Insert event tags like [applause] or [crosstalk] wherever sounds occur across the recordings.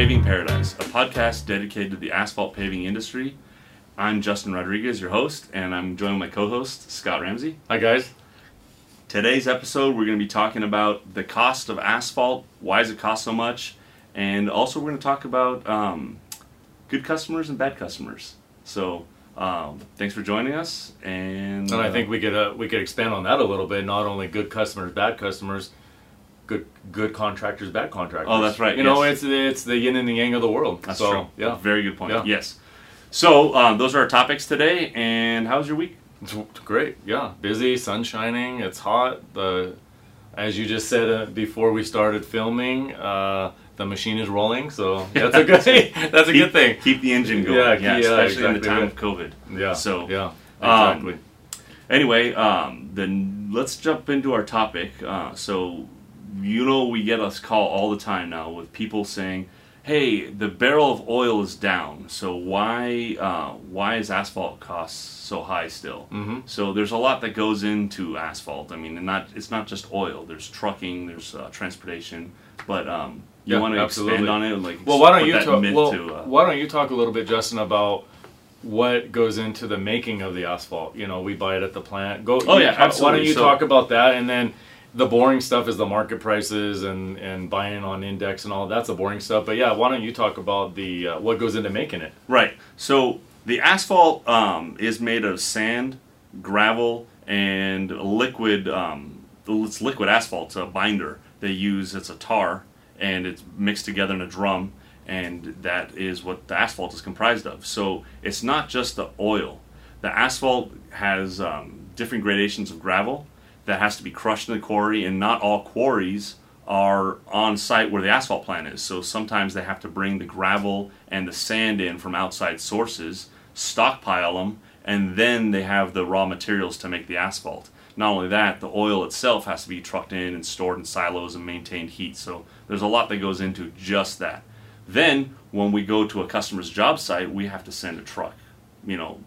Paving Paradise, a podcast dedicated to the asphalt paving industry. I'm Justin Rodriguez, your host, and I'm joined with my co host, Scott Ramsey. Hi guys. Today's episode, we're going to be talking about the cost of asphalt, why does it cost so much, and also we're going to talk about um, good customers and bad customers. So, um, thanks for joining us, and, And I uh, think we could uh, we could expand on that a little bit. Not only good customers, bad customers, good good contractors, bad contractors. Oh, that's right, You know, it's it's the yin and the yang of the world. that's so, true. Yeah, very good point. Yeah. Yes. So, um, those are our topics today, and how's your week? it's great. Yeah, busy, sun shining. It's hot. The as you just said uh, before we started filming, uh, the machine is rolling. So [laughs] that's a good [laughs] that's a keep, good thing. Keep the engine going. Yeah, Yeah, yeah, especially in the time right. of COVID. Yeah. So, yeah, um, exactly. Anyway, um, then let's jump into our topic. Uh, so, you know, we get us call all the time now with people saying, "Hey, the barrel of oil is down. So why uh, why is asphalt costs so high still?" Mhm. So there's a lot that goes into asphalt. I mean, and not it's not just oil. There's trucking, there's uh, transportation. But um, you Yeah, want to absolutely. expand on it? Like, Well, why don't you talk? Well, to, uh, why don't you talk a little bit, Justin, about what goes into the making of the asphalt? You know, we buy it at the plant. Go. Oh, yeah, talk- Why don't you So- talk about that, and then the boring stuff is the market prices and and buying on index and all. That's the boring stuff. But yeah, why don't you talk about the uh, what goes into making it? Right. So the asphalt um, is made of sand, gravel, and liquid. Um, it's liquid asphalt. It's a binder they use. It's a tar, and it's mixed together in a drum, and that is what the asphalt is comprised of. So it's not just the oil. The asphalt has um, different gradations of gravel that has to be crushed in the quarry, and not all quarries are on site where the asphalt plant is. So sometimes they have to bring the gravel and the sand in from outside sources, stockpile them, and then they have the raw materials to make the asphalt. Not only that, the oil itself has to be trucked in and stored in silos and maintained heat. So there's a lot that goes into just that. Then when we go to a customer's job site, we have to send a truck, you know,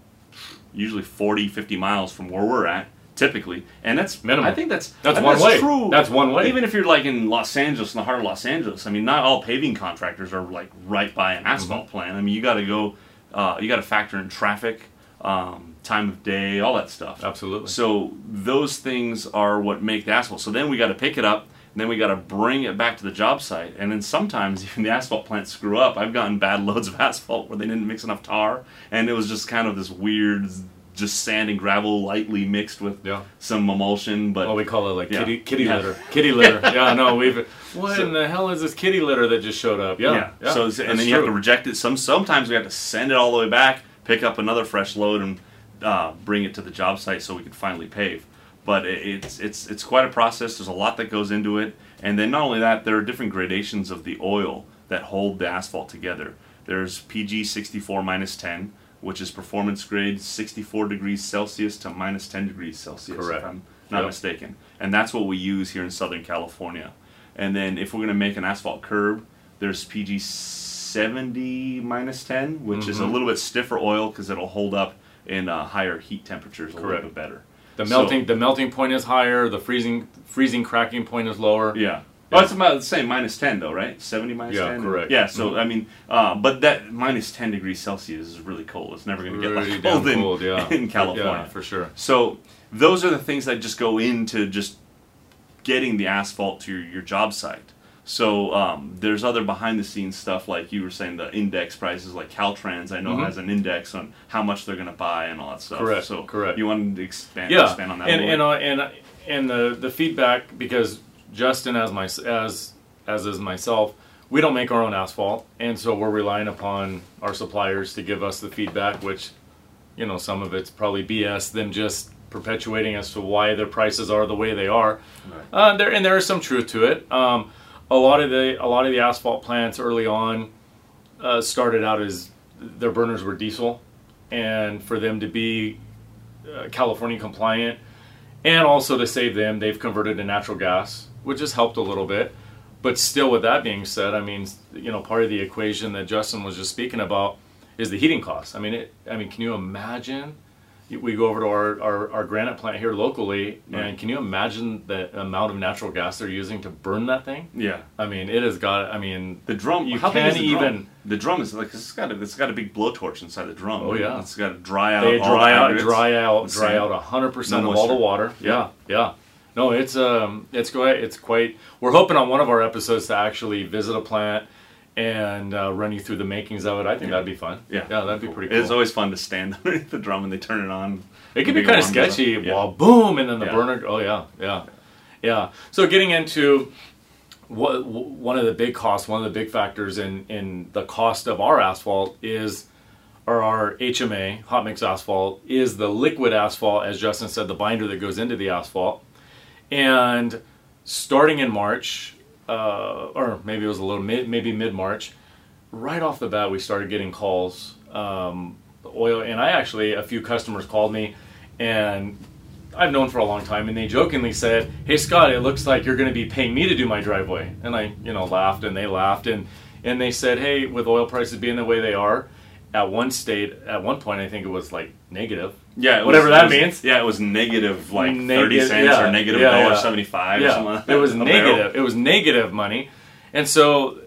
usually 40, 50 miles from where we're at, typically. And that's Minimum. I think that's That's I one way. True. That's one way. Even if you're like in Los Angeles, in the heart of Los Angeles, I mean, not all paving contractors are like right by an asphalt Mm-hmm. plant. I mean, you got to go, uh, you got to factor in traffic, um, time of day, all that stuff. Absolutely. So those things are what make the asphalt. So then we got to pick it up, and then we got to bring it back to the job site, and then sometimes [laughs] even the asphalt plants screw up. I've gotten bad loads of [laughs] asphalt where they didn't mix enough tar, and it was just kind of this weird, just sand and gravel lightly mixed with Yeah. some emulsion. But Well, we call it like Yeah. kitty kitty Yeah. litter. Kitty litter. [laughs] yeah, no, we've. What So- in the hell is this kitty litter that just showed up? Yeah. yeah. so and then you have to reject it. Some sometimes we have to send it all the way back, pick up another fresh load, and uh, bring it to the job site so we can finally pave. But it, it's it's it's quite a process. There's a lot that goes into it, and then not only that, there are different gradations of the oil that hold the asphalt together. There's PG 64 minus 10, which is performance grade 64 degrees Celsius to minus 10 degrees Celsius. Correct. If I'm not Yep. mistaken, and that's what we use here in Southern California. And then if we're going to make an asphalt curb, there's PG 70 minus 10, which is a Mhm. little bit stiffer oil because it'll hold up in uh, higher heat temperatures a Correct. little bit better. The So- melting the melting point is higher. The freezing freezing cracking point is lower. Yeah. Oh, it's about the same minus 10 though, right? 70 minus Yeah, 10? correct. Yeah, so Mhm. I mean, uh, but that minus 10 degrees Celsius is really cold. It's never going to get Pretty like cold in, cold, yeah. [laughs] in California. Yeah, for sure. So those are the things that just go into just getting the asphalt to your, your job site. So um, there's other behind the scenes stuff like you were saying the index prices like Caltrans I know Mhm. has an index on how much they're going to buy and all that stuff. Correct, So correct. You wanted to expand Yeah, expand on that and and uh, and and the the feedback because Justin as my as as is myself, we don't make our own asphalt, and so we're relying upon our suppliers to give us the feedback, which you know some of it's probably BS, them just perpetuating as to why their prices are the way they are. Right. Uh, there and there is some truth to it. Um, a lot of the a lot of the asphalt plants early on uh, started out as their burners were diesel, and for them to be uh, California compliant, and also to save them, they've converted to natural gas, which has helped a little bit. But still, with that being said, I mean, you know, part of the equation that Justin was just speaking about is the heating costs. I mean, it, I mean, can you imagine we go over to our, our, our granite plant here locally, Right. and can you imagine the amount of natural gas they're using to burn that thing? Yeah. I mean, it has got. I mean, The drum. You how can't the drum? even- The drum is like it's got a, it's got a big blowtorch inside the drum. Oh, yeah. It's got to dry out. they all the dry out, dry out, dry out hundred percent of all the water. Yeah, yeah. No, it's um, it's quite, it's quite. We're hoping on one of our episodes to actually visit a plant and uh, run you through the makings of it. I think that'd be fun. Yeah, yeah, that'd be pretty cool. It's always fun to stand [laughs] underneath the drum and they turn it on. It can be kind of sketchy. Yeah. Well, boom, and then the Yeah. burner. Oh yeah, yeah, yeah. So getting into what one of the big costs, one of the big factors in in the cost of our asphalt is, or our HMA hot mix asphalt is the liquid asphalt, as Justin said, the binder that goes into the asphalt, and starting in March, uh, or maybe it was a little mid, maybe mid March, right off the bat we started getting calls. Um, oil, and I actually a few customers called me, and I've known for a long time, and they jokingly said, "Hey Scott, it looks like you're going to be paying me to do my driveway," and I, you know, laughed, and they laughed, and and they said, "Hey, with oil prices being the way they are." At one state, at one point, I think it was like negative. Yeah, Whatever was- that was- means. Yeah, it was negative like thirty Negative- cents yeah, or negative yeah, dollar yeah. seventy five or something. Yeah, Like that, it was a barrel. negative. It was negative money, and so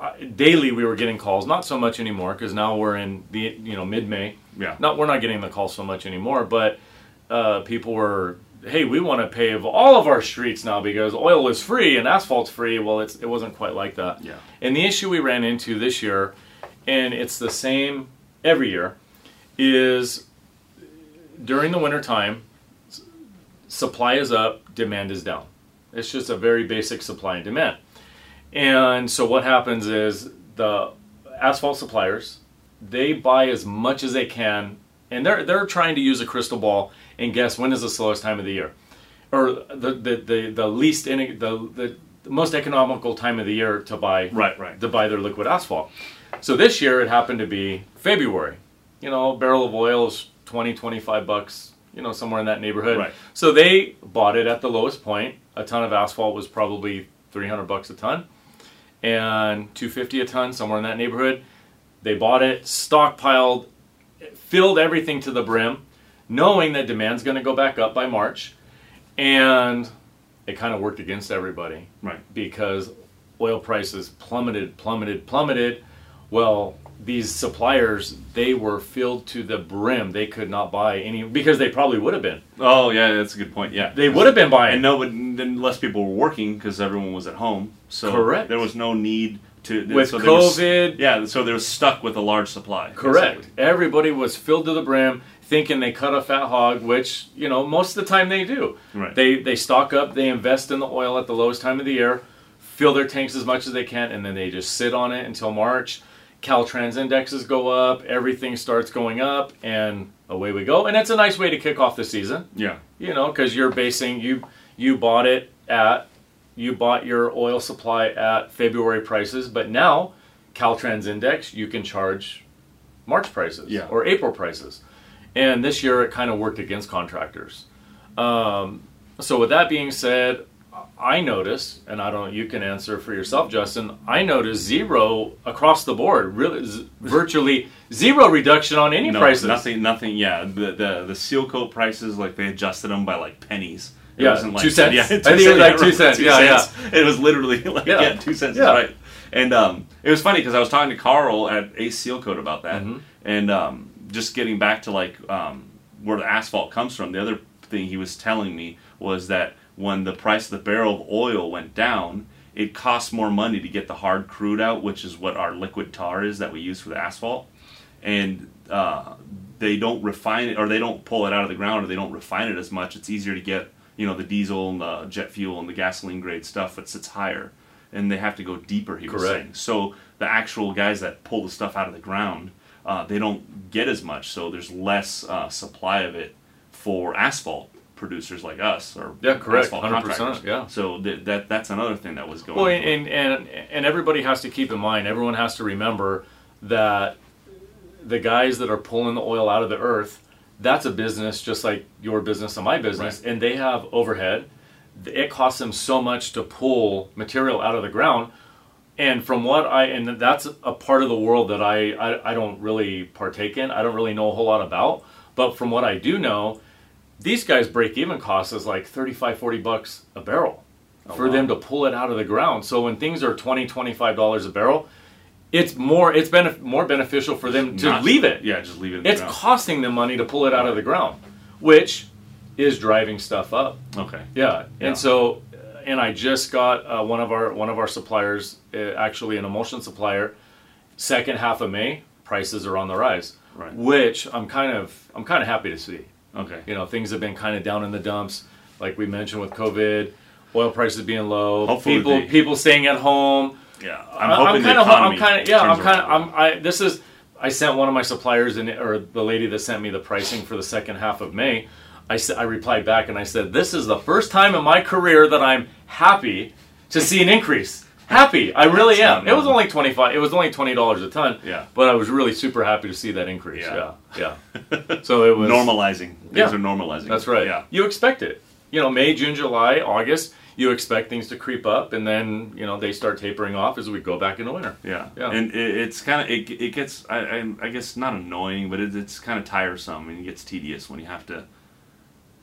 uh, daily we were getting calls. Not so much anymore because now we're in the you know mid May. Yeah. Not we're not getting the calls so much anymore, but uh, people were. Hey, we want to pave all of our streets now because oil is free and asphalt's free. Well, it's it wasn't quite like that. Yeah. And the issue we ran into this year, and it's the same every year, is during the wintertime, supply is up, demand is down. It's just a very basic supply and demand. And so what happens is the asphalt suppliers, they buy as much as they can, and they're they're trying to use a crystal ball and guess when is the slowest time of the year, or the the the, the least in, the, the most economical time of the year to buy Right, right. to buy their liquid asphalt. So this year it happened to be February. You know, barrel of oil is 20, 25 bucks, you know, somewhere in that neighborhood. Right. So they bought it at the lowest point. A ton of asphalt was probably 300 bucks a ton and 250 a ton, somewhere in that neighborhood. They bought it, stockpiled, filled everything to the brim, knowing that demand's going to go back up by March. And it kind of worked against everybody Right. because oil prices plummeted, plummeted, plummeted. Well, these suppliers, they were filled to the brim. They could not buy any because they probably would have been. Oh yeah, that's a good point. Yeah, They would have been buying. and no, but then less people were working because everyone was at home. So Correct. there was no need to With so they was- COVID. yeah, so they were stuck with a large supply. Correct. Everybody was filled to the brim, thinking they cut a fat hog, which you know most of the time they do. Right. They they stock up, they invest in the oil at the lowest time of the year, fill their tanks as much as they can, and then they just sit on it until March. Caltrans indexes go up, everything starts going up, and away we go. And it's a nice way to kick off the season, Yeah. you know, because you're basing you you bought it at you bought your oil supply at February prices, but now Caltrans index you can charge March prices Yeah. or April prices. And this year it kind of worked against contractors. Um, so with that being said, I noticed, and I don't. You can answer for yourself, Justin. I noticed zero across the board, really, z- virtually zero reduction on any no, prices. Nothing. Nothing. Yeah. The the the seal coat prices like they adjusted them by like pennies. It Yeah, wasn't like two cents. [laughs] Yeah, I think it was cents, like yeah, two right, cents. Yeah. It was literally [laughs] like Yeah. yeah, two cents. Yeah. Right. And um, it was funny because I was talking to Carl at Ace Seal Coat about that, Mhm. and um, just getting back to like um, where the asphalt comes from. The other thing he was telling me was that when the price of the barrel of oil went down, it costs more money to get the hard crude out, which is what our liquid tar is that we use for the asphalt, and uh, they don't refine it or they don't pull it out of the ground or they don't refine it as much. It's easier to get you know the diesel and the jet fuel and the gasoline grade stuff that sits higher, and they have to go deeper. He was Correct. saying so. The actual guys that pull the stuff out of the ground, uh, they don't get as much, so there's less uh, supply of it for asphalt producers like us or Yeah, correct. 100%, contractors. yeah. So th- that that's another thing that was going. Well, on. and, and and everybody has to keep in mind. Everyone has to remember that the guys that are pulling the oil out of the earth, that's a business just like your business and my business, and they have overhead. It costs them so much to pull material out of the ground. And from what I and that's a part of the world that I, I I don't really partake in. I don't really know a whole lot about. But from what I do know, these guys break even cost is like 35, 40 bucks a barrel for wow. them to pull it out of the ground. So when things are 20, 25 dollars a barrel, it's more it's benef- more beneficial for them to Not- leave it. Yeah, just leave it. in the It's ground. costing them money to pull it out of the ground, which is driving stuff up. okay. Yeah, Yeah. and so, uh, and I just got uh, one of our one of our suppliers, uh, actually an emulsion supplier. Second half of May, prices are on the rise, Right. which I'm kind of I'm kind of happy to see. Okay. You know, things have been kind of down in the dumps, like we mentioned with COVID, oil prices being low, Hopefully people they- people staying at home. Yeah, I'm, I'm hoping kind of, I'm kind of, yeah, I'm kind of. I'm, I, this is, I sent one of my suppliers and or the lady that sent me the pricing for the second half of May. I said, I replied back and I said, this is the first time in my career that I'm happy to see an increase. Happy, I really That's am. It was only twenty five. It was only twenty dollars a ton. Yeah. but I was really super happy to see that increase. Yeah, Yeah. yeah. [laughs] So it was normalizing. Things Yeah. are normalizing. That's right. Yeah. You expect it. You know, May, June, July, August. You expect things to creep up, and then you know they start tapering off as we go back into winter. Yeah, Yeah. and it, it's kind of it, it gets I, I, I guess not annoying, but it, it's kind of tiresome and it gets tedious when you have to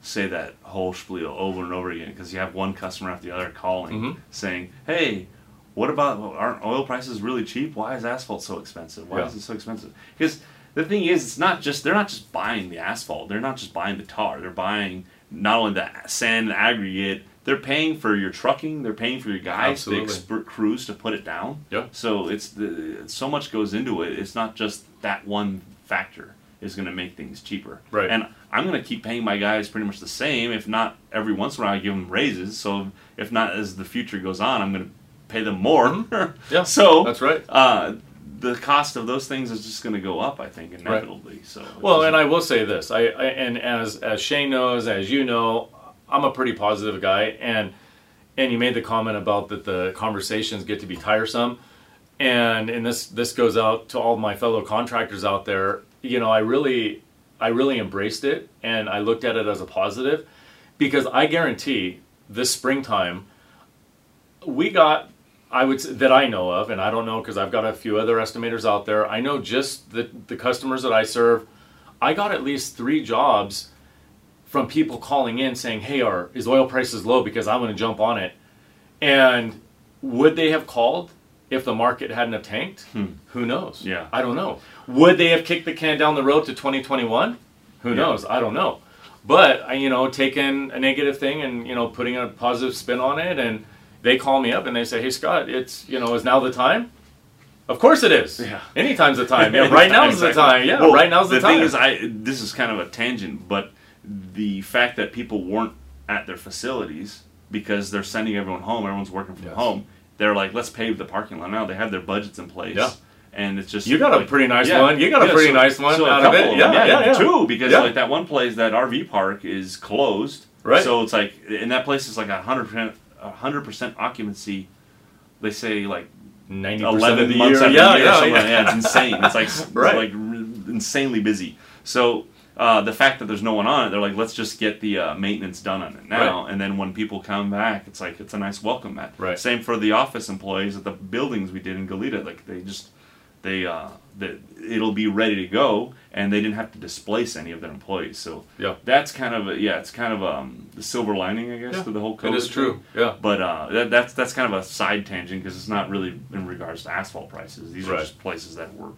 say that whole spiel over and over again because you have one customer after the other calling Mhm. saying, "Hey, what about aren't oil prices really cheap? Why is asphalt so expensive? Why Yeah. is it so expensive?" Because the thing is, it's not just they're not just buying the asphalt. They're not just buying the tar. They're buying not only the sand and aggregate. They're paying for your trucking. They're paying for your guys, Absolutely. the expert crews to put it down. Yeah. So it's the so much goes into it. It's not just that one factor is going to make things cheaper. Right. And I'm going to keep paying my guys pretty much the same. If not every once in a while, I give them raises. So if not as the future goes on, I'm going to pay them more. Mm-hmm. [laughs] Yeah, So that's right. Uh, the cost of those things is just going to go up. I think inevitably. So Well, and I will say this, I, I and as as Shane knows, as you know, I'm a pretty positive guy, and and you made the comment about that the conversations get to be tiresome, and and this this goes out to all my fellow contractors out there. You know, I really I really embraced it, and I looked at it as a positive, because I guarantee this springtime we got I would that I know of, and I don't know because I've got a few other estimators out there. I know just the the customers that I serve. I got at least three jobs from people calling in saying, "Hey, are is oil prices low? Because I'm going to jump on it." And would they have called if the market hadn't have tanked? Hmm. Who knows? Yeah. I don't know. Would they have kicked the can down the road to 2021? Who Yeah. knows? I don't know. But uh, you know, taking a negative thing and you know putting a positive spin on it, and they call me up and they say, "Hey, Scott, it's you know, is now the time?" Of course it is. Yeah. Anytime's the time. Yeah, [laughs] right now's the time. Yeah, Well, right now's the, the time. thing is, I this is kind of a tangent, but the fact that people weren't at their facilities because they're sending everyone home, everyone's working from Yes. home. They're like, let's pave the parking lot now. They have their budgets in place. Yeah. And it's just You got a pretty nice one. You got a pretty nice one so out of it. them, Yeah, yeah, yeah. Two because Yeah. like that one place, that RV park is closed. Right. So it's like, and that place is like a hundred percent, a hundred percent occupancy. They say like Ninety percent of eleven the months year. yeah, the year. yeah, yeah. like that. It's insane. It's like [laughs] it's like insanely busy. So uh, the fact that there's no one on it, they're like, let's just get the uh, maintenance done on it now, and then when people come back, it's like it's a nice welcome mat. Right. Same for the office employees at the buildings we did in Goleta. Like they just they uh, that it'll be ready to go, and they didn't have to displace any of their employees. So Yeah. that's kind of a, yeah, it's kind of um, the silver lining, I guess, Yeah, to the whole. COVID It is thing. true. Yeah. But uh, that, that's that's kind of a side tangent because it's not really in regards to asphalt prices. These are just places that were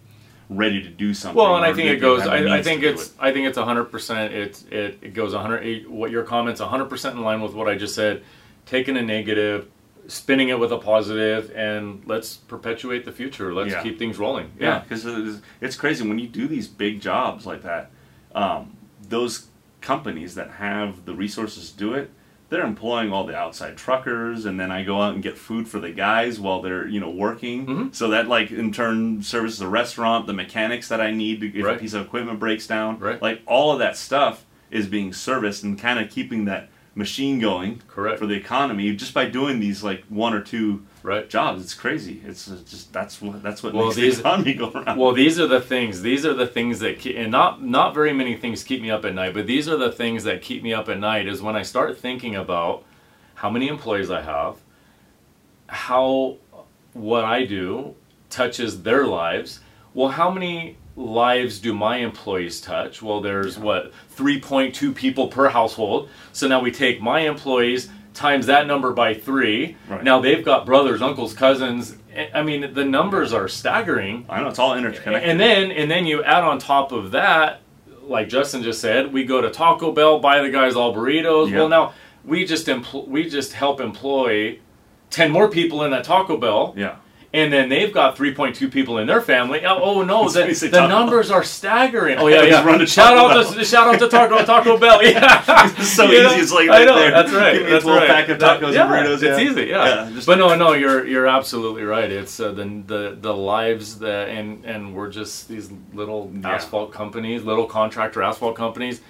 ready to do something. Well, and I think it goes. I, I think it's. it. I think it's hundred percent. It it it goes hundred. What your comments hundred percent in line with what I just said. Taking a negative, spinning it with a positive, and let's perpetuate the future. Let's Yeah. keep things rolling. Yeah, because it's, it's crazy when you do these big jobs like that. Um, those companies that have the resources to do it, they're employing all the outside truckers, and then I go out and get food for the guys while they're you know working. Mhm. So that like in turn services the restaurant, the mechanics that I need to, if Right. a piece of equipment breaks down. Right. Like all of that stuff is being serviced and kind of keeping that machine going Correct. for the economy just by doing these like one or two Right. jobs. It's crazy. It's uh, just that's what that's what Well, makes these- the economy go around. Well, these are the things. These are the things that keep, and not not very many things keep me up at night. But these are the things that keep me up at night. Is when I start thinking about how many employees I have, how what I do touches their lives. Well, how many lives do my employees touch? Well, there's what 3.2 people per household. So now we take my employees times that number by three. Right. Now they've got brothers, uncles, cousins. I mean, the numbers are staggering. I know it's all interconnected. And then and then you add on top of that, like Justin just said, we go to Taco Bell, buy the guys all burritos. Yeah. Well, now we just empl- we just help employ ten more people in that Taco Bell. yeah. And then they've got 3.2 people in their family. Oh, oh no, [laughs] the, the Taco Bell. numbers are staggering. Oh yeah, yeah. run to shout Taco out to shout out to Taco Taco Bell. [laughs] Yeah, It's so You know? easy. It's like I know, there. That's right. Give me a that's 12 right. pack of That- tacos yeah, and burritos. It's yeah. easy. Yeah. Yeah, but no, no, you're you're absolutely right. It's uh, the the the lives that and and we're just these little Yeah. asphalt companies, little contractor asphalt companies,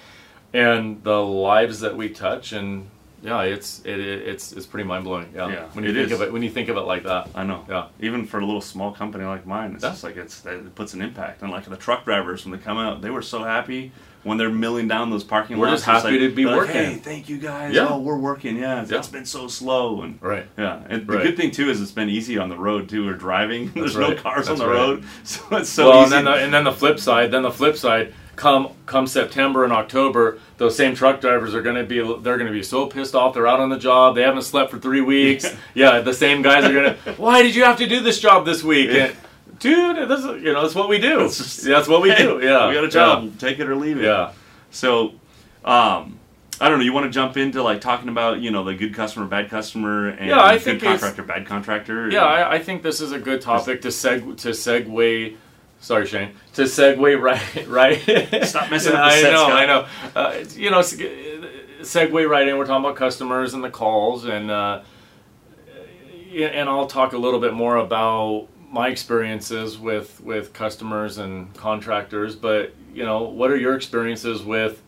and the lives that we touch and. Yeah, it's it, it, it's it's pretty mind blowing. Yeah. Yeah, when you think is. of it, when you think of it like that. I know. Yeah. Even for a little small company like mine, it's Yeah. just like it's it puts an impact. And like the truck drivers when they come out, they were so happy when they're milling down those parking lots. We're just happy like- to be they're like, working. hey, thank you guys. Yeah. Oh, we're working. Yeah, it's, Yeah. it's been so slow and. Right. Yeah, and the good thing too is it's been easy on the road too. We're driving. [laughs] There's no right. cars on the right. road, [laughs] so it's so well, easy. and then, the, and then the flip side, then the flip side, come come September and October, those same truck drivers are going to be they're going to be so pissed off. They're out on the job. They haven't slept for three weeks. yeah, [laughs] the same guys are going to. Why did you have to do this job this week? Yeah. And, Dude, this is, you know, that's what we do. It's just- that's what we Hey, do. Yeah, we got a job. Take it or leave it. Yeah. So, um, I don't know. You want to jump into like talking about you know the good customer, bad customer, and Yeah, I good think contractor, bad contractor. Yeah, I, I think this is a good topic to seg to segue. Sorry, Shane. To segue right, right. Stop [laughs] messing up the I set, know. I know. Uh, it's- you know, segue right in. We're talking about customers and the calls, and uh, and I'll talk a little bit more about my experiences with with customers and contractors. But you know, what are your experiences with?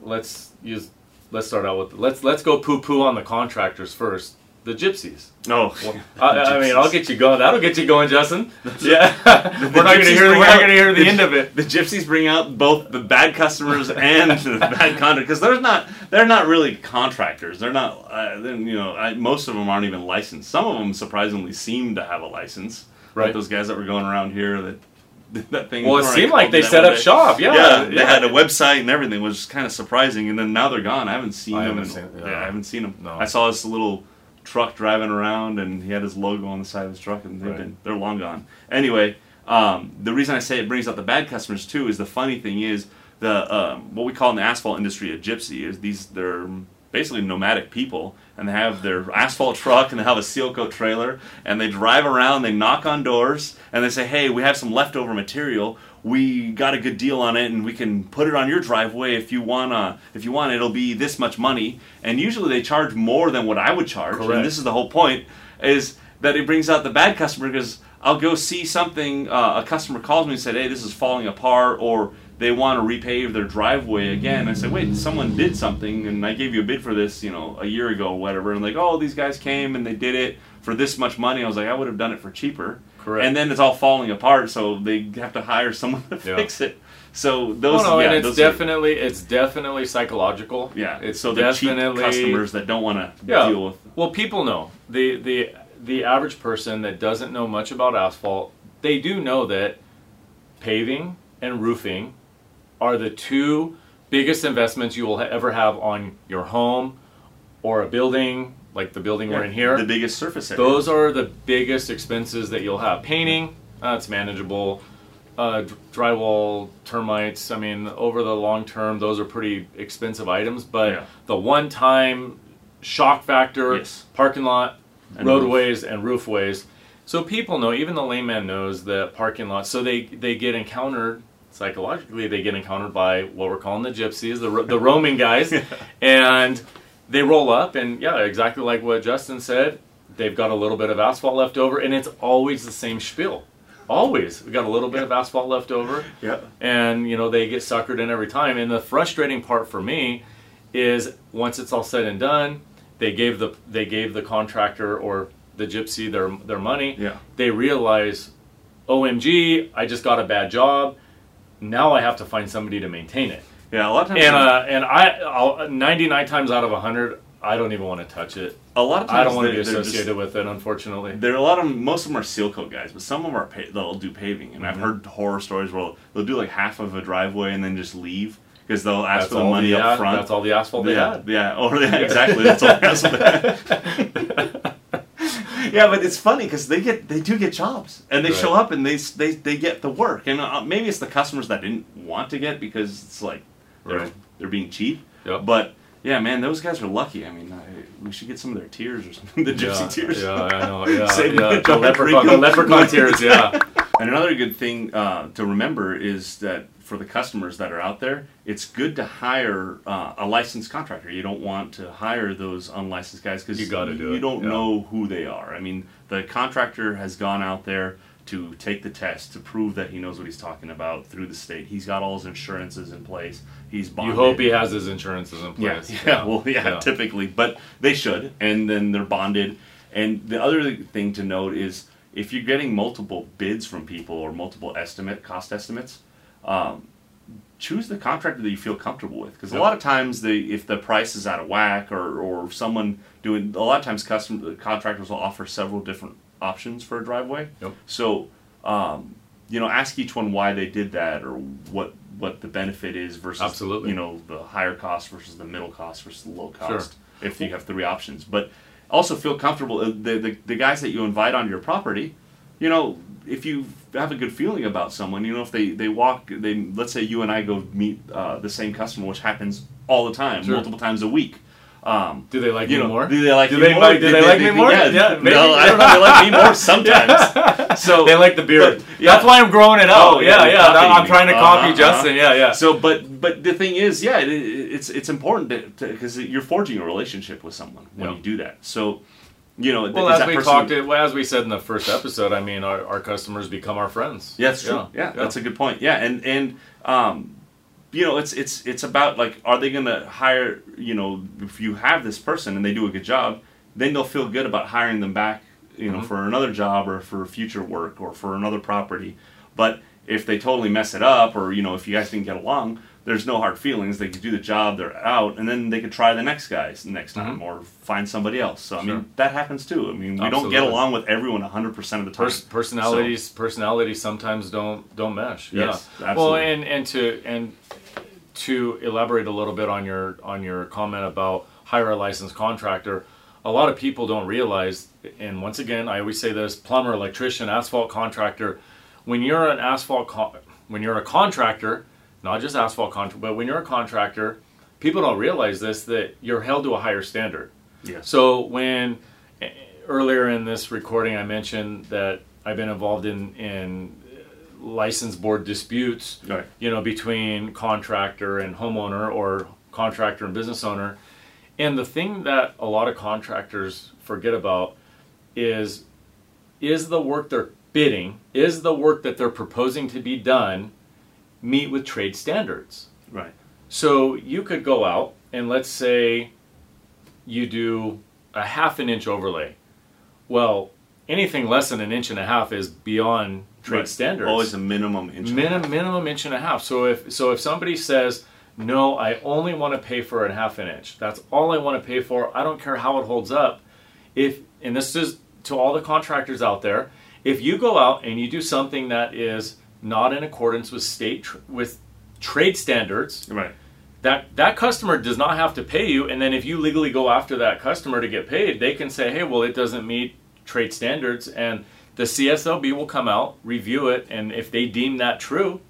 Let's use. Let's start out with. Let's let's go poo poo on the contractors first. The gypsies. No. I, I [laughs] mean, I'll get you going. That'll get you going, Justin. [laughs] [laughs] Yeah, The we're not going to hear. bring We're not going to hear the end of it. The gypsies bring out both the bad customers and the bad contractors because they're not they're not really contractors. They're not. Uh, then you know, I, most of them aren't even licensed. Some of them surprisingly seem to have a license. Like Right. those guys that were going around here that that thing. Well, it seemed like they set up day. shop. Yeah, Yeah, they had a website and everything, which is kind of surprising. And then now they're gone. I haven't seen I them. haven't in- seen- yeah. yeah. I haven't seen them. No. I saw this little truck driving around, and he had his logo on the side of his truck, and they've Right. they're long gone. Anyway, um, the reason I say it brings out the bad customers too is the funny thing is the um, what we call in the asphalt industry a gypsy is these they're basically nomadic people and they have their asphalt truck and they have a seal coat trailer and they drive around they knock on doors and they say hey we have some leftover material we got a good deal on it and we can put it on your driveway if you want to if you want it'll be this much money and usually they charge more than what i would charge Correct. and this is the whole point is that it brings out the bad customer because I'll go see something. Uh, a customer calls me and said, "Hey, this is falling apart," or they want to repave their driveway again. I said, "Wait, someone did something, and I gave you a bid for this, you know, a year ago, or whatever." And like, "Oh, these guys came and they did it for this much money." I was like, "I would have done it for cheaper." Correct. And then it's all falling apart, so they have to hire someone to Yeah. fix it. So those, Oh no, yeah, and it's those are- definitely it's definitely psychological. yeah. it's so definitely customers that don't want to Yeah. deal with. Well, people know the the the average person that doesn't know much about asphalt. They do know that paving and roofing are the two biggest investments you will ever have on your home or a building, like the building we're in here. the biggest surface area. Those are the biggest expenses that you'll have. Painting, that's manageable. Uh, d- drywall, termites. I mean, over the long term, those are pretty expensive items. But Yeah. the one-time shock factor, Yes. parking lot, And roadways, and roofways. So people know, even the layman knows that parking lots. So they they get encountered psychologically. They get encountered by what we're calling the gypsies, the ro- the roaming guys, [laughs] and they roll up and yeah, exactly like what Justin said. They've got a little bit of asphalt left over, and it's always the same spiel. Always, we got a little bit of asphalt left over, yeah. and you know they get suckered in every time. And the frustrating part for me is once it's all said and done, they gave the they gave the contractor or the gypsy their their money. Yeah. They realize, OMG, I just got a bad job. Now I have to find somebody to maintain it. Yeah, a lot of times. And uh, and I, I'll, 99 times out of 100, I don't even want to touch it. A lot of times I don't want to be they're just- associated with it, unfortunately. There are a lot of most of them are seal coat guys, but some of them are pa- they'll do paving, and I've Mhm. heard horror stories where they'll do like half of a driveway and then just leave because they'll ask That's for the money the, up front. That's all the asphalt they yeah, had. yeah, [laughs] oh yeah, exactly. That's all. What [laughs] they [laughs] yeah, but it's funny because they get they do get jobs and they Right. show up and they they they get the work, and uh, maybe it's the customers that didn't want to get because it's like they're Right. they're being cheap, Yep. but. Yeah, man, those guys are lucky. I mean, I, we should get some of their tears or something. [laughs] The gypsy yeah, tears. Yeah, I know. Yeah, [laughs] Save yeah. the leprechaun, the leprechaun tears. [laughs] Yeah. And another good thing uh, to remember is that for the customers that are out there, it's good to hire uh, a licensed contractor. You don't want to hire those unlicensed guys because You gotta do you it, don't yeah. know who they are. I mean, the contractor has gone out there to take the test to prove that he knows what he's talking about through the state. He's got all his insurances in place. He's bonded. You hope he has his insurances in Yeah, place. [laughs] yeah, well, yeah, typically, but they should, and then they're bonded. And the other thing to note is if you're getting multiple bids from people or multiple estimate cost estimates, um, choose the contractor that you feel comfortable with. Because a lot of times, the if the price is out of whack or or someone doing a lot of times, custom contractors will offer several different options for a driveway. Yep. So, um, you know, ask each one why they did that or what what the benefit is versus Absolutely. you know the higher cost versus the middle cost versus the low cost Sure. If you have three options, but also feel comfortable. uh, The, the the guys that you invite onto your property, you know, if you have a good feeling about someone, you know, if they they walk, they let's say you and I go meet uh, the same customer, which happens all the time, Sure. multiple times a week. Um, Do they like you me know, more? do they like Do they more? like- do they like me more? Yeah, Yeah, maybe. no, I don't know. They like me more [laughs] sometimes. So they like the beard. but, yeah. That's why I'm growing it out. Oh, yeah, yeah, yeah. you're that- copying I'm trying to Uh-huh, copy uh-huh. Justin. Yeah, yeah. So, but but the thing is, yeah, it, it- it's it's important because you're forging a relationship with someone when you do that. So, you know, well, as we person- talked, it, well, as we said in the first episode, I mean, our, our customers become our friends. Yeah, that's true. Yeah, that's a good point. Yeah, and and um, you know, it's it's it's about like, are they going to hire? You know, if you have this person and they do a good job, then they'll feel good about hiring them back. You know, Mhm. for another job or for future work or for another property. But if they totally mess it up, or you know, if you guys didn't get along, there's no hard feelings. They could do the job, they're out, and then they could try the next guys next time Mhm. or find somebody else. So I Sure. mean, that happens too. I mean, we don't get along with everyone 100 percent of the time. Pers- personalities personalities sometimes don't don't mesh. Yeah. Yes, Well, and and to and to elaborate a little bit on your on your comment about hire a licensed contractor, a lot of people don't realize. And once again, I always say this: plumber, electrician, asphalt contractor. When you're an asphalt con- when you're a contractor, not just asphalt contractor, but when you're a contractor, people don't realize this that you're held to a higher standard. yes. So when eh, earlier in this recording I mentioned that I've been involved in in license board disputes, Right. you know, between contractor and homeowner or contractor and business owner. And the thing that a lot of contractors forget about is is the work they're bidding, is the work that they're proposing to be done meet with trade standards? Right. So you could go out and let's say you do a half an inch overlay. Well, anything less than an inch and a half is beyond trade Right. standards. Always a minimum inch. minimum minimum inch and a half. So if so if somebody says no, I only want to pay for a half an inch. That's all I want to pay for. I don't care how it holds up. If and this is to all the contractors out there, if you go out and you do something that is not in accordance with state tr- with trade standards, Right. that that customer does not have to pay you and then if you legally go after that customer to get paid they can say hey well it doesn't meet trade standards and the CSLB will come out review it and if they deem that true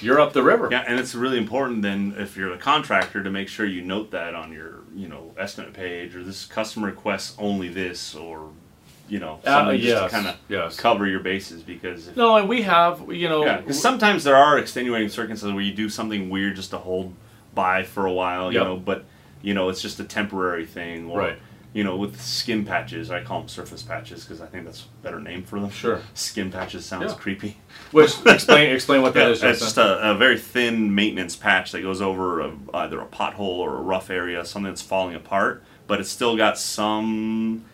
you're up the river Yeah, and it's really important then if you're a contractor to make sure you note that on your you know estimate page or this customer requests only this or you know Uh, something just to kind of yes. cover your bases because if, no and we have you know yeah, sometimes there are extenuating circumstances where you do something weird just to hold by for a while, you Yep. know, but you know it's just a temporary thing or Right. You know with skin patches I call them surface patches because I think that's a better name for them. Sure. Skin patches sounds Yeah. creepy. which [laughs] explain explain what that Yeah, is it's just a, a very thin maintenance patch that goes over a, either a pothole or a rough area, something that's falling apart, but it's still got some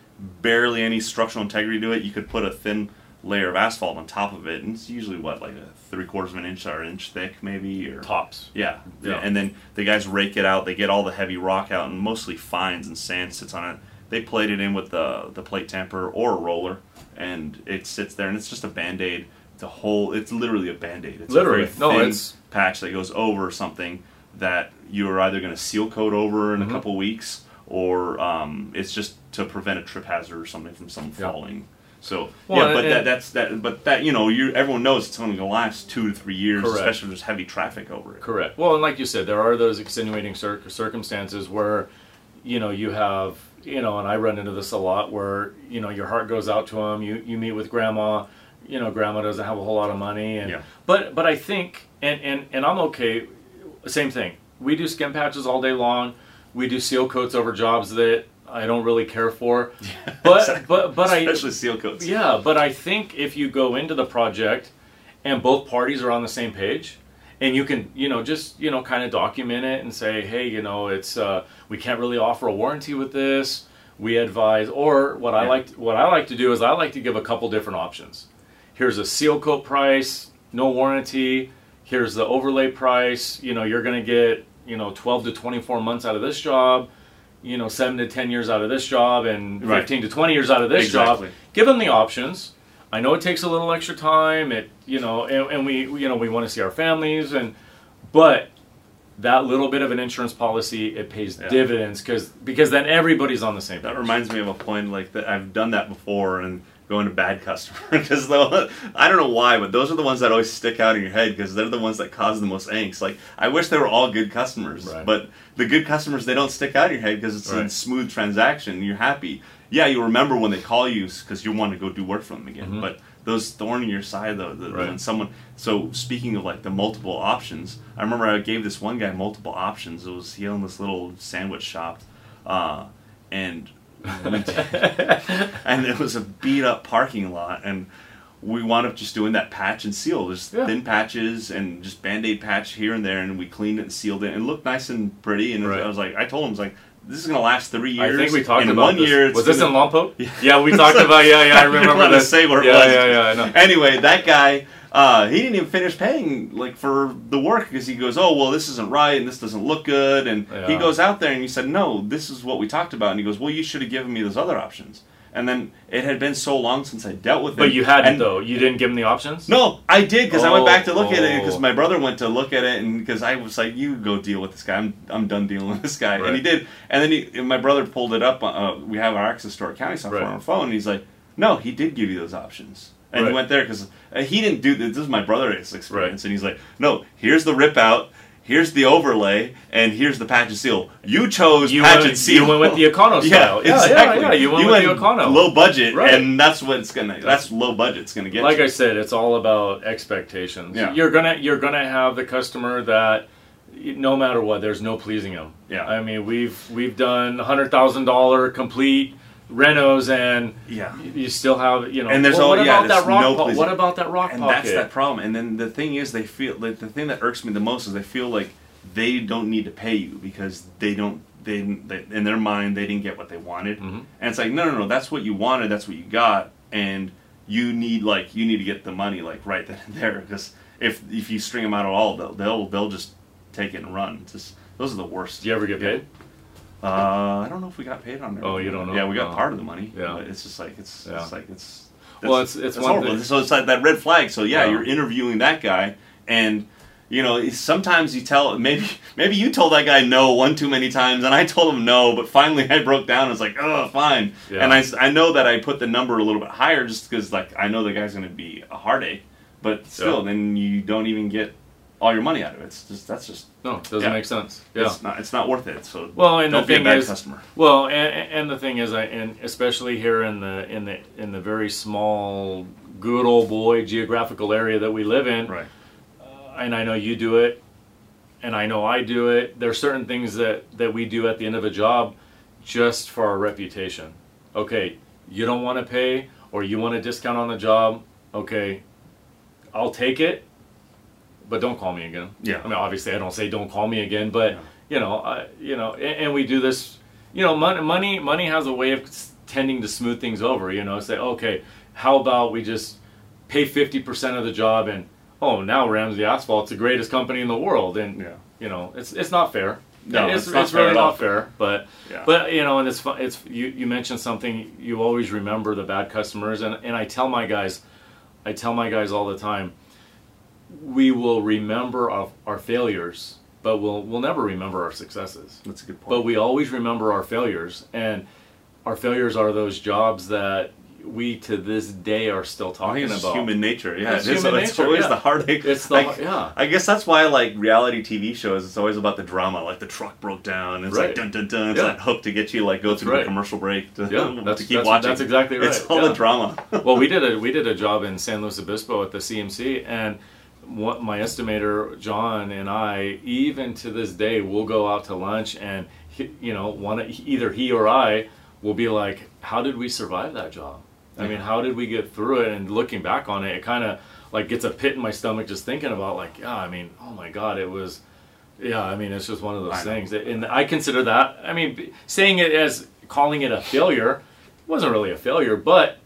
barely any structural integrity to it. You could put a thin layer of asphalt on top of it, and it's usually what like a three quarters of an inch or an inch thick, maybe or Tops. yeah, Yeah. And then the guys rake it out. They get all the heavy rock out, and mostly fines and sand sits on it. They plate it in with the the plate tamper or a roller, and it sits there, and it's just a band aid. It's a whole. It's literally a band aid. It's Literally. a very No, thin it's- patch that goes over something that you are either going to seal coat over in Mhm. a couple weeks, or um, it's just to prevent a trip hazard or something from someone Yeah. falling. So Well, yeah, but that, that's that. But that you know, you everyone knows it's only going to last two to three years, Correct. especially if there's heavy traffic over it. Correct. Well, and like you said, there are those extenuating cir- circumstances where, you know, you have, you know, and I run into this a lot where, you know, your heart goes out to them. You you meet with grandma, you know, grandma doesn't have a whole lot of money, and Yeah. but but I think, and and and I'm okay. Same thing. We do skin patches all day long. We do seal coats over jobs that I don't really care for. [laughs] But Exactly. but but I especially seal coats. yeah, but I think if you go into the project and both parties are on the same page, and you can, you know, just you know, kind of document it and say, hey, you know, it's uh, we can't really offer a warranty with this. We advise, or what I like, what I like to do is I like to give a couple different options. Here's a seal coat price, no warranty. Here's the overlay price. You know, you're going to get you know 12 to 24 months out of this job. You know, seven to 10 years out of this job, and Right. 15 to 20 years out of this Exactly. job give them the options. I know it takes a little extra time. It you know, and, and we you know we want to see our families, and but that little bit of an insurance policy it pays Yeah. dividends because because then everybody's on the same. That page. reminds me of a point like that. I've done that before and going to bad customer because though I don't know why, but those are the ones that always stick out in your head because they're the ones that cause the most angst. Like I wish they were all good customers, Right. but the good customers they don't stick out in your head because it's a smooth transaction. You're happy. Yeah, you remember when they call you because you want to go do work for them again, Mhm. but. Those thorn in your side, though, the, Right. when someone. So speaking of like the multiple options, I remember I gave this one guy multiple options. It was he owned this little sandwich shop, uh, and [laughs] [laughs] and it was a beat up parking lot and we wound up just doing that patch and seal just Yeah. thin patches and just band-aid patch here and there and we cleaned it and sealed it and it looked nice and pretty and Right. i was like i told him I was like this is going to last three years. I think we talked in about one this. year it's Was this in gonna- Lompoc? Yeah. [laughs] Yeah. we talked [laughs] about. Yeah, yeah, I remember wanna this. say where it yeah, was. Yeah, yeah, I know. anyway that guy uh, he didn't even finish paying like for the work because he goes oh well this isn't right and this doesn't look good and he goes out there and he said no this is what we talked about and he goes well you should have given me those other options and then it had been so long since I dealt with it. But you hadn't and though. You didn't give him the options. No, I did because I went Oh, back to look at it because oh. my brother went to look at it and because I was like, "You go deal with this guy. I'm I'm done dealing with this guy." And he did. And then he, and my brother pulled it up. Uh, we have our access to our county software Right. on our phone. And he's like, "No, he did give you those options." And he went there because he didn't do this. This is my brother's experience, and he's like, "No, here's the rip out." Here's the overlay, and here's the patch and seal. You chose You patch went- and seal. you went with the Econo [laughs] yeah, style. Yeah, yeah, exactly. yeah, you went with the Econo. Low budget, Right. and that's what it's gonna. That's low budget. It's gonna get. like you. I said, it's all about expectations. Yeah. You're gonna you're gonna have the customer that no matter what, there's no pleasing them. Yeah. I mean, we've we've done hundred thousand dollar complete renos, and Yeah. you still have you know. And there's well, all- what yeah, about there's that rock? no po- pleasing. what about that rock and pocket? that's that problem. And then the thing is, they feel like the thing that irks me the most is they feel like they don't need to pay you because they don't. They, they in their mind they didn't get what they wanted, Mhm. and it's like no, no, no. That's what you wanted. That's what you got, and you need like you need to get the money like right then and there because if if you string them out at all, they'll they'll, they'll just take it and run. It's just those are the worst. Do you ever get Yeah. paid? Uh, I don't know if we got paid on it. Oh, you don't know? Yeah, we got Oh. part of the money. Yeah. but it's just like it's, Yeah. it's like it's. Well, it's- it's horrible. thing- So it's like that red flag. So yeah, Yeah. you're interviewing that guy, and you know sometimes you tell maybe maybe you told that guy no one too many times, and I told him no, but finally I broke down. and was like, oh, fine. Yeah. And I I know that I put the number a little bit higher just because like I know the guy's going to be a heartache, but still, then you don't even get all your money out of it. It's just that's just No, it doesn't Yeah. make sense. Yeah. it's not it's not worth it. So Well, and don't the be a thing bad is, customer. Well, and, and the thing is, I, and especially here in the in the in the very small, good old boy geographical area that we live in, Right. Uh, and I know you do it, and I know I do it. There are certain things that that we do at the end of a job, just for our reputation. Okay, you don't want to pay, or you want a discount on the job. Okay, I'll take it, but don't call me again. Yeah. I mean, obviously, I don't say don't call me again, but Yeah. you know, I, you know, and, and we do this. You know, money, money, money has a way of tending to smooth things over. You know, say, okay, how about we just pay fifty percent of the job, and oh, now Ramsey Asphalt's the greatest company in the world, and Yeah. you know, it's it's not fair. No, it's, it's not it's fair really not fair. But Yeah. but you know, and it's fun. It's you you mentioned something. You always remember the bad customers, and and I tell my guys, I tell my guys all the time, we will remember our, our failures, but we'll we'll never remember our successes. That's a good point. But we always remember our failures, and our failures are those jobs that we to this day are still talking about. human nature. Yeah, It's it is. human it's nature, always yeah. the heartache. It's the like, yeah. I guess that's why like reality TV shows. It's always about the drama. Like the truck broke down. It's Right. like dun dun dun. It's Yeah. that hook to get you like go That's through right. the commercial break to, Yeah, [laughs] to that's- keep that's- watching. that's exactly right. It's all yeah. the drama. [laughs] well, we did a we did a job in San Luis Obispo at the CMC, and what my estimator John and I, even to this day, will go out to lunch, and he, you know, one either he or I will be like, "How did we survive that job? I mean, how did we get through it?" And looking back on it, it kind of like gets a pit in my stomach just thinking about like, yeah, I mean, oh my God, it was. Yeah, I mean, it's just one of those I know. things, and I consider that. I mean, saying it as calling it a failure wasn't really a failure, but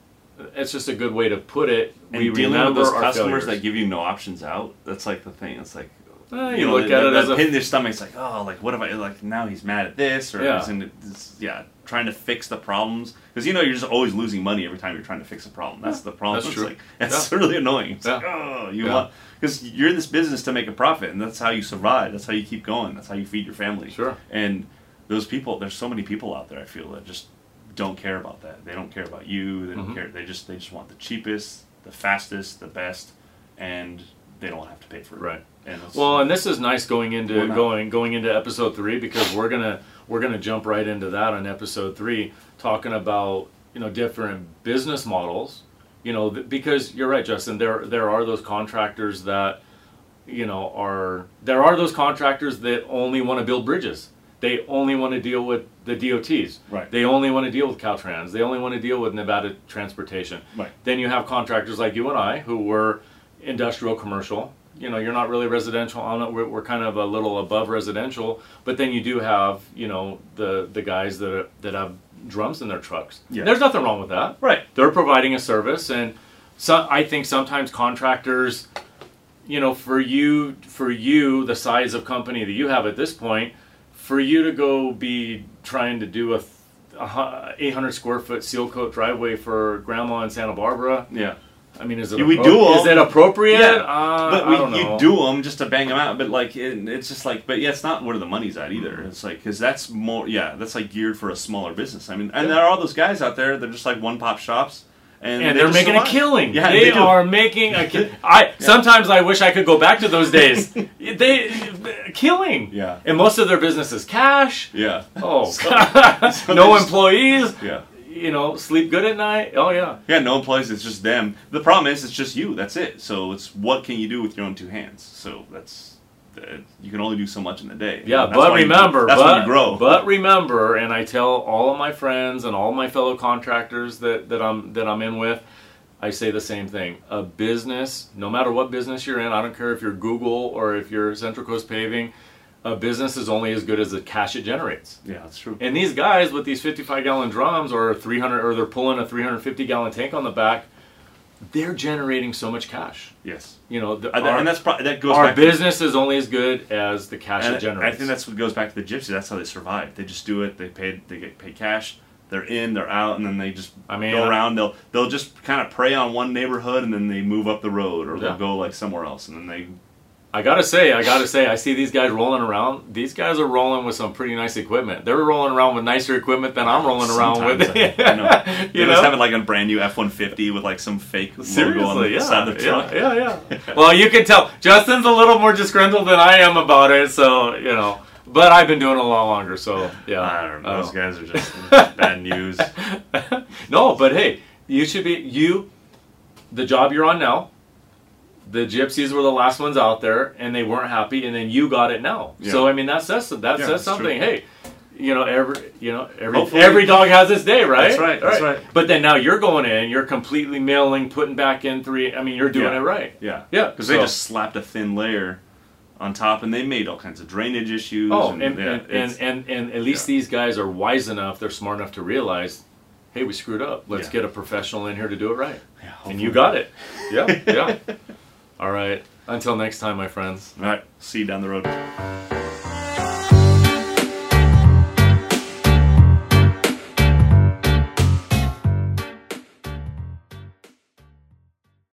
it's just a good way to put it. And we dealing with those customers failures. that give you no options out. That's like the thing. It's like you, you know, look that, at it that as a pit in their stomach. It's like, oh, like what if I like now he's mad at this or Yeah. he's in this, yeah, trying to fix the problems because you know you're just always losing money every time you're trying to fix a problem. That's the problem. That's it's true. like it's really annoying. It's like, oh, you Yeah. want because you're in this business to make a profit, and that's how you survive. That's how you keep going. That's how you feed your family. Sure. And those people, there's so many people out there. I feel that just don't care about that. They don't care about you. They don't Mhm. care. They just they just want the cheapest, the fastest, the best, and they don't have to pay for it. Right. And well, and this is nice going into going going into episode three because we're gonna we're gonna jump right into that on episode three, talking about you know different business models. You know, th- because you're right, Justin. There there are those contractors that you know are there are those contractors that only want to build bridges. They only want to deal with the DOTs. Right. They only want to deal with Caltrans. They only want to deal with Nevada Transportation. Right. Then you have contractors like you and I who were industrial commercial. You know, you're not really residential on it. We're, we're kind of a little above residential, but then you do have, you know, the the guys that are, that have drums in their trucks. Yeah. There's nothing wrong with that. Right. They're providing a service, and so I think sometimes contractors, you know, for you for you the size of company that you have at this point, for you to go be trying to do a, a 800 square foot seal coat driveway for grandma in Santa Barbara. Yeah. I mean, is it Yeah, we do 'em. Is it appropriate? Yeah, uh, but I we, don't know. you do them just to bang them out. But like, it, it's just like, but yeah, it's not where the money's at either. It's like because that's more, yeah, that's like geared for a smaller business. I mean, and Yeah. there are all those guys out there. They're just like one pop shops, and, and they they're making survive. a killing. Yeah, they, they are making a killing. [laughs] I sometimes I wish I could go back to those days. [laughs] they killing. Yeah. And most of their business is cash. Yeah. Oh, [laughs] So- so no employees. Yeah. You know, sleep good at night. Oh yeah. Yeah, no employees. It's just them. The problem is, it's just you. That's it. So it's what can you do with your own two hands? So that's uh, you can only do so much in the day. Yeah, but why you- remember, that's but, you grow. but remember, and I tell all of my friends and all my fellow contractors that, that I'm that I'm in with, I say the same thing. A business, no matter what business you're in, I don't care if you're Google or if you're Central Coast Paving, a business is only as good as the cash it generates. yeah, that's true. And these guys with these 55 gallon drums or 300 or they're pulling a 350 gallon tank on the back, they're generating so much cash. yes, You know, the, uh, and, our, and that's pro- that goes our business is only as good as the cash it generates. I think that's what goes back to the gypsy. That's how they survive. They just do it. They pay. They get paid cash. They're in. They're out, and then they just I mean, go around. They'll they'll just kind of prey on one neighborhood, and then they move up the road, or Yeah. they'll go like somewhere else, and then they I gotta say, I gotta say, I see these guys rolling around. These guys are rolling with some pretty nice equipment. They're rolling around with nicer equipment than I'm rolling around with. Sometimes I, I know. [laughs] You know? have it like a brand new F one fifty with like some fake logo on Seriously, the yeah, side of the truck. yeah, yeah, yeah. [laughs] well, you can tell Justin's a little more disgruntled than I am about it, so you know. But I've been doing it a lot longer, so yeah. I don't know. I Those don't guys are just [laughs] bad news. no, but hey, you should be you. The job you're on now. The gypsies were the last ones out there, and they weren't happy, and then you got it now. Yeah. So I mean, that says that Yeah, says something. true. Hey, you know every you know every Hopefully- every dog has its day, right? That's right, that's right. But then now you're going in, you're completely milling, putting back in three. I mean, you're doing Yeah. it right. Yeah, Yeah, because they just slapped a thin layer on top, and they made all kinds of drainage issues. Oh, and, and yeah, and, and, and, at least yeah. these guys are wise enough, they're smart enough to realize hey, we screwed up. Let's Yeah. get a professional in here to do it right. Yeah, and you got it. Yeah, [laughs] yeah. All right. Until next time, my friends. All right. See you down the road.